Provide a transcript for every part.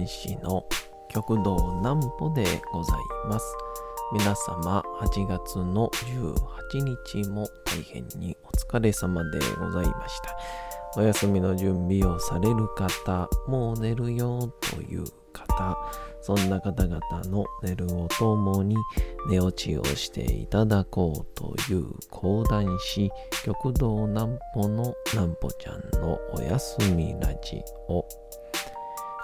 講談師の極道南歩でございます。皆様、8月の18日も大変にお疲れ様でございました。お休みの準備をされる方、もう寝るよという方、そんな方々の寝るをともに寝落ちをしていただこうという講談師、極道南歩の南歩ちゃんのおやすみラジオ。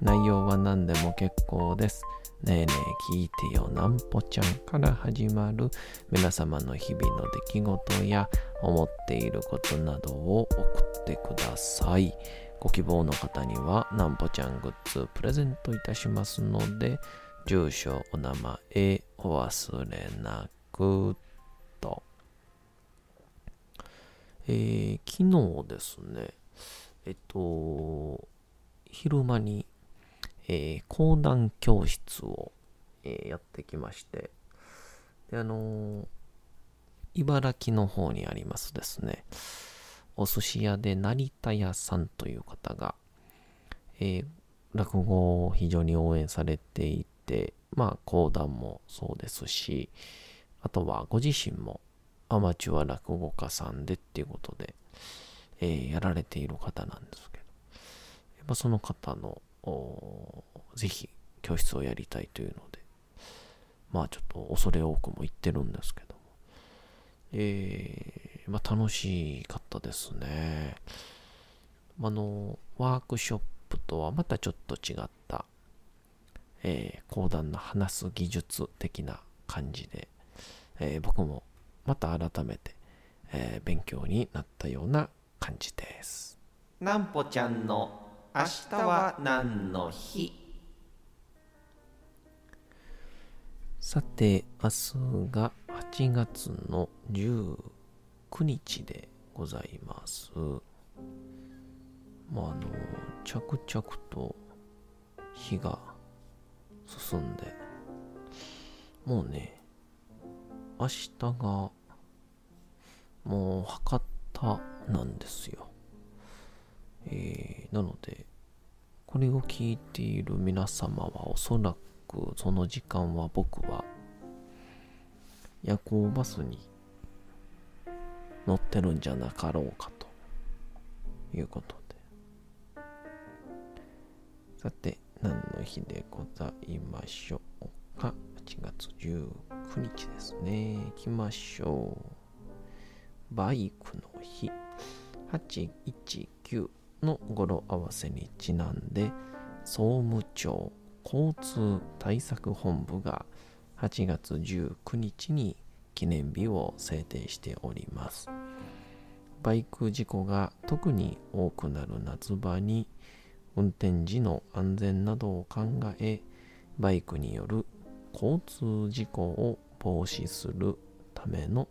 内容は何でも結構です。ねえねえ聞いてよなんぽちゃんから始まる皆様の日々の出来事や思っていることなどを送ってください。ご希望の方にはなんぽちゃんグッズプレゼントいたしますので、住所、お名前、お忘れなくと。えー、昨日ですね、えっと、昼間にえー、講談教室を、えー、やってきまして、で、あのー、茨城の方にありますですね、お寿司屋で成田屋さんという方が、えー、落語を非常に応援されていて、まあ、講談もそうですし、あとはご自身もアマチュア落語家さんでっていうことで、えー、やられている方なんですけど、やっぱその方のぜひ教室をやりたいというので、まあちょっと恐れ多くも言ってるんですけども、えー、まあ楽しかったですね。あの、ワークショップとはまたちょっと違った、えー、講談の話す技術的な感じで、えー、僕もまた改めて、えー、勉強になったような感じです。なんぽちゃんの明日は何の日？さて、明日が8月の19日でございます。まあ、あの、着々と日が進んで、もうね、明日がもう博多なんですよ。えー、なので、これを聞いている皆様はおそらくその時間は僕は夜行バスに乗ってるんじゃなかろうかということで。さて、何の日でございましょうか？8月19日ですね。行きましょう。バイクの日。819の語呂合わせにちなんで総務庁交通対策本部が8月19日に記念日を制定しております。バイク事故が特に多くなる夏場に運転時の安全などを考えバイクによる交通事故を防止するための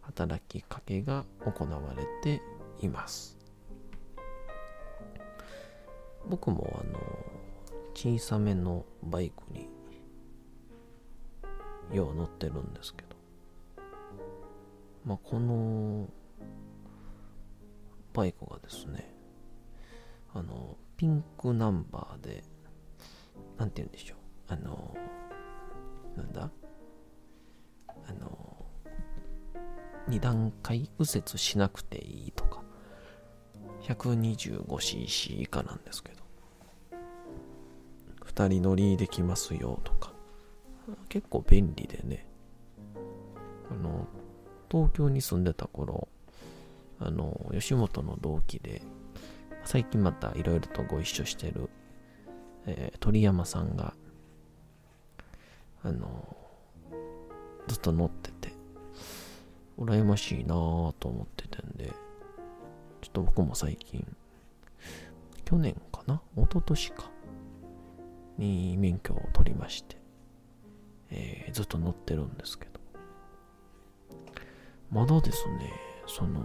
働きかけが行われています。僕もあの小さめのバイクによう乗ってるんですけど。まあこのバイクがですねあのピンクナンバーでなんて言うんでしょう。あのなんだ？あの二段階右折しなくていいとか。125cc 以下なんですけど。2人乗りできますよとか。結構便利でね。あの東京に住んでた頃あの吉本の同期で最近またいろいろとご一緒してる、えー、鳥山さんがあのずっと乗ってて羨ましいなぁと思ってたんでちょっと僕も最近、去年かな？一昨年か、に免許を取りまして、えー、ずっと乗ってるんですけど、まだですね、その、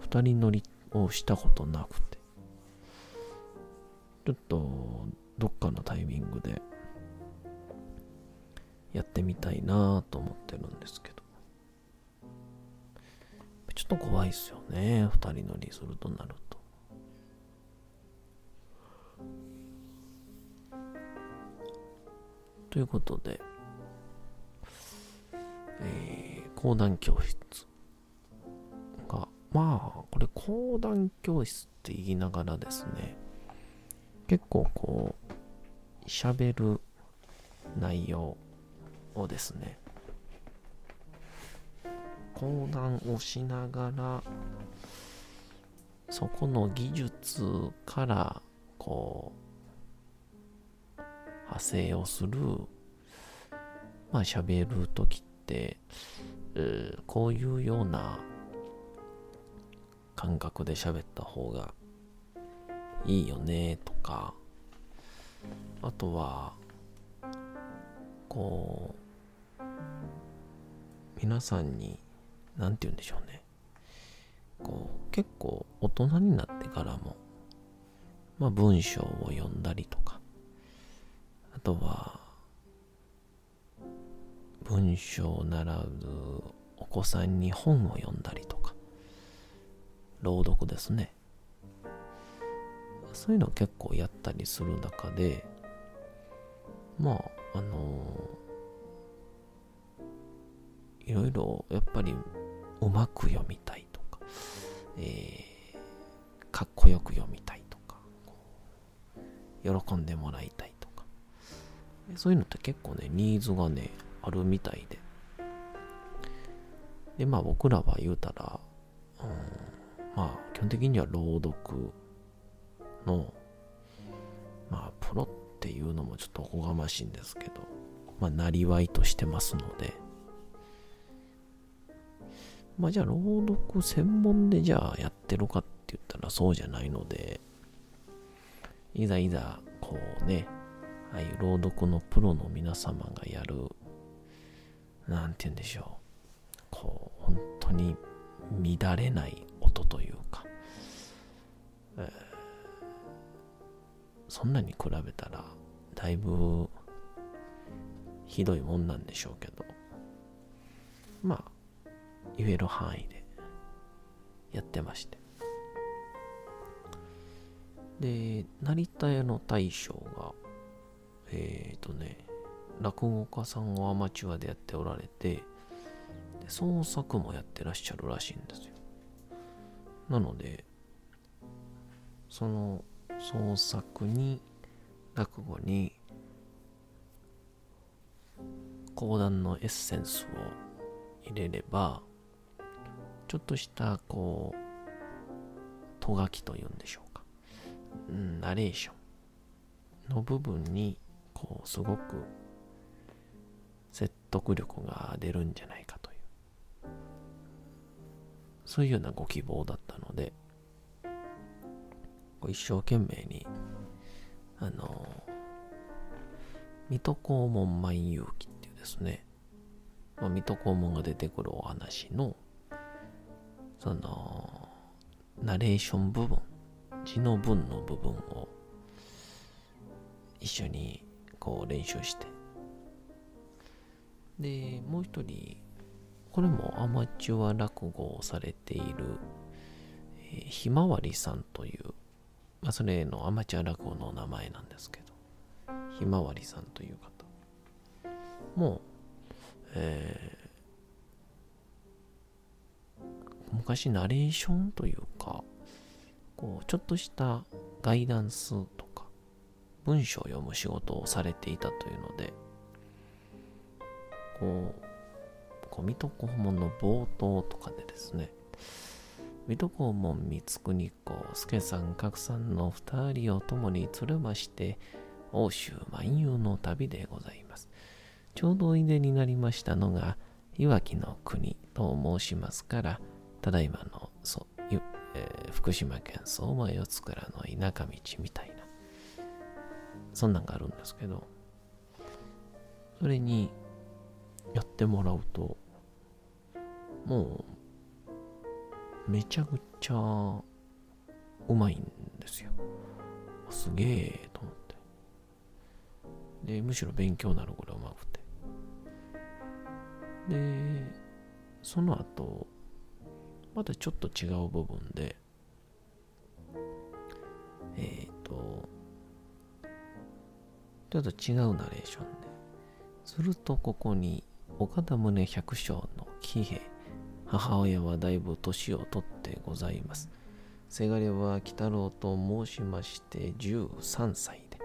二人乗りをしたことなくて、ちょっと、どっかのタイミングで、やってみたいなと思ってるんですけど、ちょっと怖いっすよね、二人乗りするとなると。ということで、えー、講談教室が、まあ、これ講談教室って言いながらですね、結構こう、喋る内容をですね、講談をしながら、そこの技術からこう派生をする、まあ喋るときって、こういうような感覚で喋った方がいいよねとか、あとは、こう、皆さんに、なんて言うんでしょうね。こう、結構大人になってからも、まあ文章を読んだりとか、あとは、文章を習うお子さんに本を読んだりとか、朗読ですね。そういうのを結構やったりする中で、まあ、あの、いろいろやっぱりうまく読みたいとか、えー、かっこよく読みたいとか、喜んでもらいそういうのって結構ね、ニーズがね、あるみたいで。で、まあ僕らは言うたら、うん、まあ基本的には朗読の、まあプロっていうのもちょっとおこがましいんですけど、まあなりわいとしてますので、まあじゃあ朗読専門でじゃあやってるかって言ったらそうじゃないので、いざいざこうね、ああいう朗読のプロの皆様がやる、なんて言うんでしょう。こう、本当に乱れない音というか、そんなに比べたら、だいぶひどいもんなんでしょうけど、まあ、言える範囲でやってまして。で、成田屋の大将が、えっ、ー、とね、落語家さんをアマチュアでやっておられて、創作もやってらっしゃるらしいんですよ。なので、その創作に、落語に、講談のエッセンスを入れれば、ちょっとしたこう、とがきというんでしょうか。うん、ナレーションの部分にこうすごく説得力が出るんじゃないかという。そういうようなご希望だったので一生懸命にあの水戸黄門万有記っていうですね、まあ、水戸黄門が出てくるお話のそのナレーション部分字の文の部分を一緒にこう練習して。で、もう一人、これもアマチュア落語をされている、えー、ひまわりさんという、まあ、それのアマチュア落語の名前なんですけど、ひまわりさんという方もう、えー、昔ナレーションというか、こう、ちょっとしたガイダンスと文章を読む仕事をされていたというので、こう、こう水戸黄門の冒頭とかでですね、水戸黄門三国公、助さん、格さんの二人を共に連れまして、欧州万有の旅でございます。ちょうどおいでになりましたのが、いわきの国と申しますから、ただいまの、そえー、福島県相馬四倉の田舎道みたい、そんなんがあるんですけど、それにやってもらうと、もう、めちゃくちゃうまいんですよ。すげえと思って。で、むしろ勉強になるぐらいうまくて。で、その後、またちょっと違う部分で、えっ、ー、と、ちょっと違うナレーションで、するとここに岡田宗百姓の騎兵、母親はだいぶ年を取ってございます。せがれは鬼太郎と申しまして13歳で、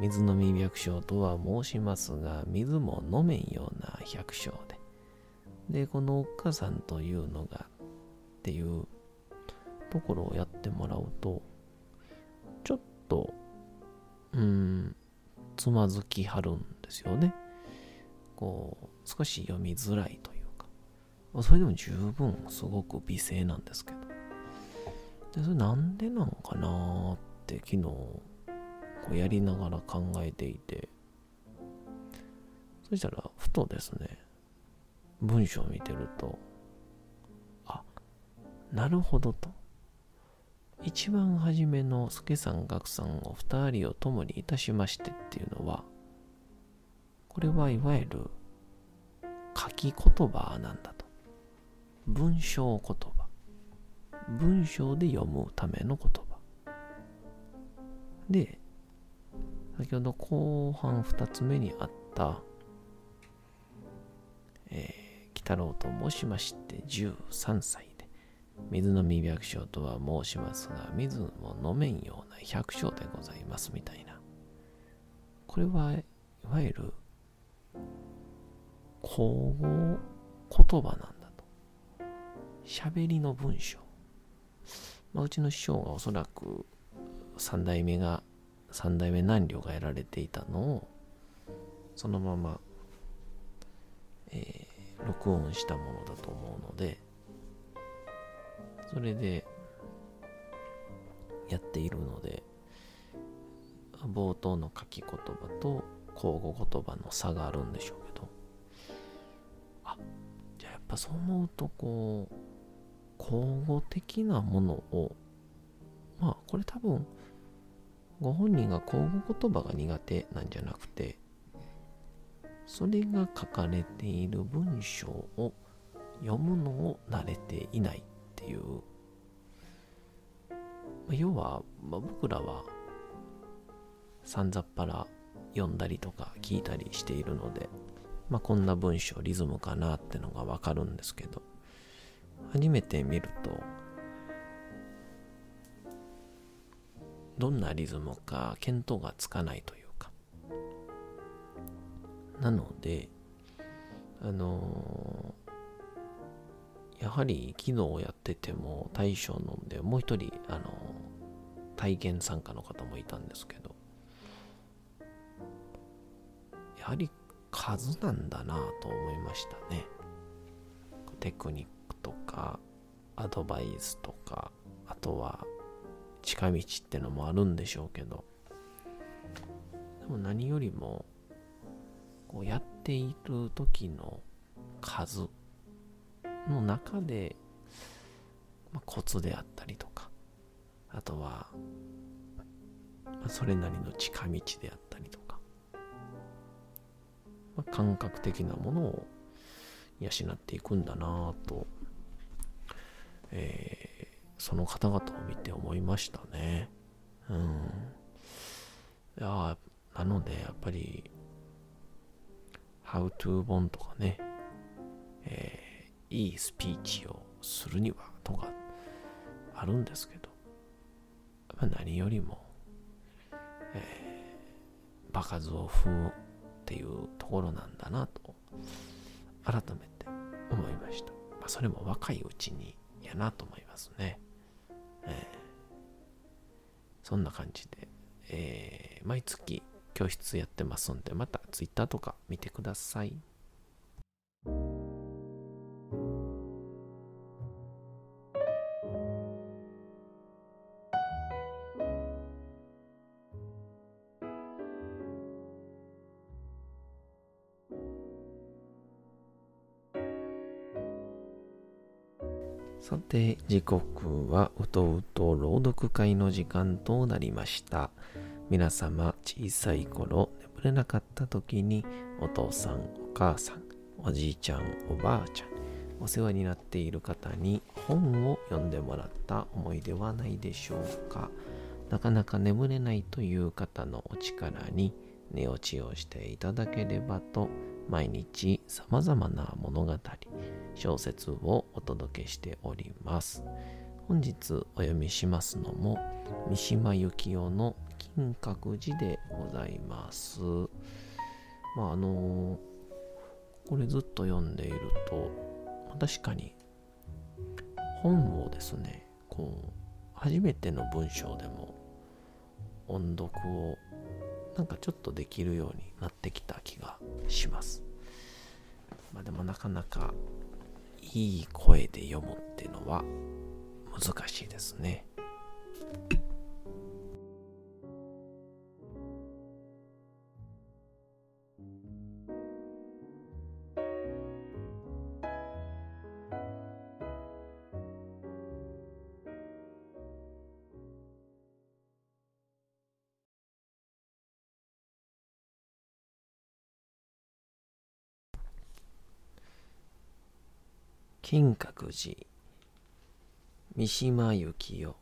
水飲み百姓とは申しますが、水も飲めんような百姓で。で、このおっかさんというのが、っていうところをやってもらうと、ちょっと、うーん、つまずきはるんですよね。こう、少し読みづらいというか、それでも十分すごく美声なんですけど。で、それなんでなのかなって昨日、こうやりながら考えていて、そしたら、ふとですね、文章を見てると、あ、なるほどと。一番初めの助さん、岳さんを二人を共にいたしましてっていうのは、これはいわゆる書き言葉なんだと。文章言葉。文章で読むための言葉。で、先ほど後半二つ目にあった、えー、鬼太郎と申しまして13歳、水の未百姓とは申しますが、水も飲めんような百姓でございますみたいな。これはいわゆる口語言葉なんだと。喋りの文章。まあ、うちの師匠がおそらく三代目が、三代目南陵がやられていたのを、そのまま、えー、録音したものだと思うので、それで、やっているので、冒頭の書き言葉と口語言葉の差があるんでしょうけど、あ、じゃあやっぱそう思うとこう、口語的なものを、まあこれ多分、ご本人が口語言葉が苦手なんじゃなくて、それが書かれている文章を読むのを慣れていない。いう、まあ、要は、まあ、僕らはさんざっぱら読んだりとか聞いたりしているので、まあ、こんな文章リズムかなってのがわかるんですけど初めて見るとどんなリズムか見当がつかないというかなのであの、やはり昨日やってても大将飲んでもう一人あの、体験参加の方もいたんですけどやはり数なんだなと思いましたね。テクニックとかアドバイスとかあとは近道ってのもあるんでしょうけどでも何よりもこうやっている時の数の中で、まあ、コツであったりとかあとは、まあ、それなりの近道であったりとか、まあ、感覚的なものを養っていくんだなぁとえー、その方々を見て思いましたね。うん。いやなので、やっぱり、How to 本とかね、えー、いいスピーチをするにはとかあるんですけど、やっぱ何よりも、えー、場数を踏むっていうところなんだなと、改めて思いました。まあ、それも若いうちにやなと思いますね。えー、そんな感じで、えー、毎月教室やってますんで、また Twitter とか見てください。さて、時刻はうとうと朗読会の時間となりました。皆様、小さい頃、眠れなかった時に、お父さん、お母さん、おじいちゃん、おばあちゃん、お世話になっている方に本を読んでもらった思いではないでしょうか。なかなか眠れないという方のお力に寝落ちをしていただければと毎日様々な物語、小説をお届けしております。本日お読みしますのも三島由紀夫の金閣寺でございます。まああのこれずっと読んでいると確かに本をですねこう初めての文章でも音読をなんかちょっとできるようになってきた気がします。まあでもなかなかいい声で読むっていうのは難しいですね。金閣寺三島由紀夫。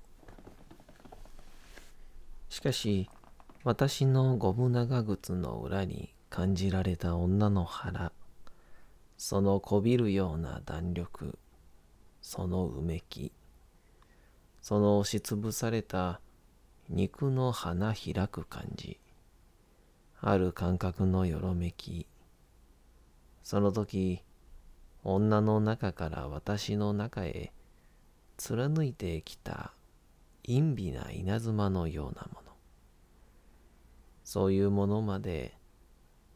しかし私のゴム長靴の裏に感じられた女の腹そのこびるような弾力そのうめきその押しつぶされた肉の花開く感じある感覚のよろめきその時女の中から私の中へ貫いてきた陰微な稲妻のようなもの。そういうものまで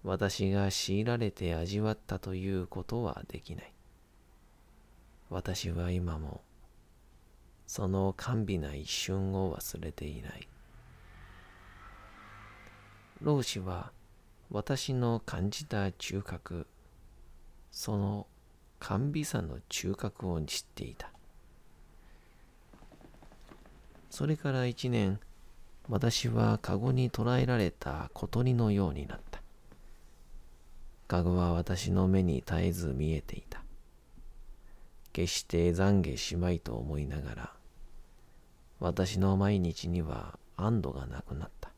私が強いられて味わったということはできない。私は今もその甘美な一瞬を忘れていない。老子は私の感じた中核、その甘美さの中核を知っていた。それから一年、私はカゴに捕らえられた小鳥のようになった。カゴは私の目に絶えず見えていた。決して懺悔しまいと思いながら、私の毎日には安堵がなくなった。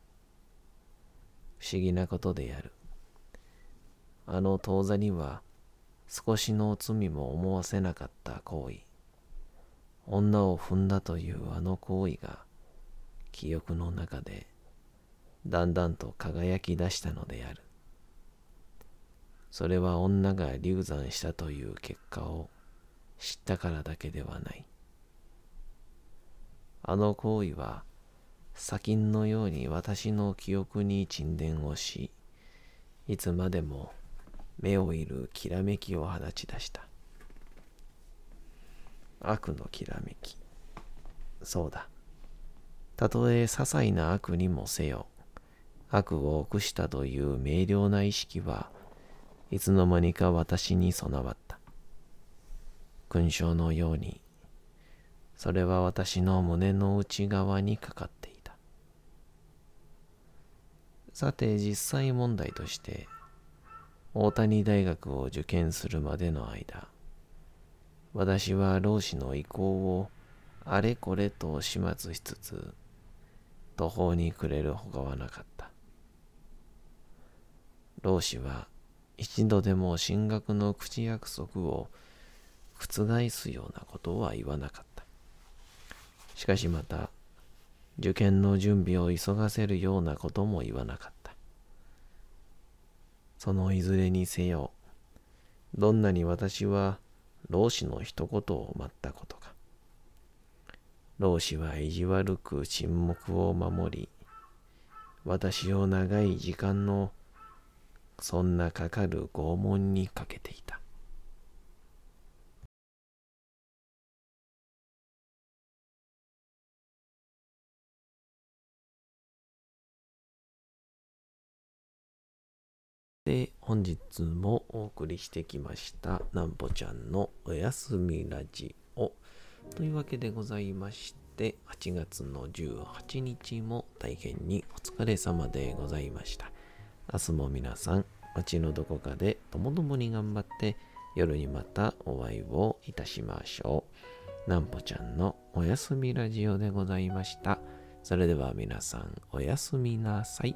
不思議なことである。あの当座には、少しの罪も思わせなかった行為。女を踏んだというあの行為が記憶の中でだんだんと輝き出したのである。それは女が流産したという結果を知ったからだけではない。あの行為は砂金のように私の記憶に沈殿をしいつまでも目をいるきらめきを放ち出した。悪のきらめき。そうだ。たとえ些細な悪にもせよ、悪を臆したという明瞭な意識はいつの間にか私に備わった。勲章のように、それは私の胸の内側にかかっていた。さて実際問題として、大谷大学を受験するまでの間、私は老子の意向をあれこれと始末しつつ、途方に暮れるほかはなかった。老子は一度でも進学の口約束を覆すようなことは言わなかった。しかしまた、受験の準備を急がせるようなことも言わなかった。そのいずれにせよ、どんなに私は老子の一言を待ったことか。老子は意地悪く沈黙を守り、私を長い時間のそんなかかる拷問にかけていた。本日もお送りしてきました、なんぽちゃんのおやすみラジオ。というわけでございまして、8月の18日も大変にお疲れ様でございました。明日も皆さん、街のどこかでともどもに頑張って、夜にまたお会いをいたしましょう。なんぽちゃんのおやすみラジオでございました。それでは皆さんおやすみなさい。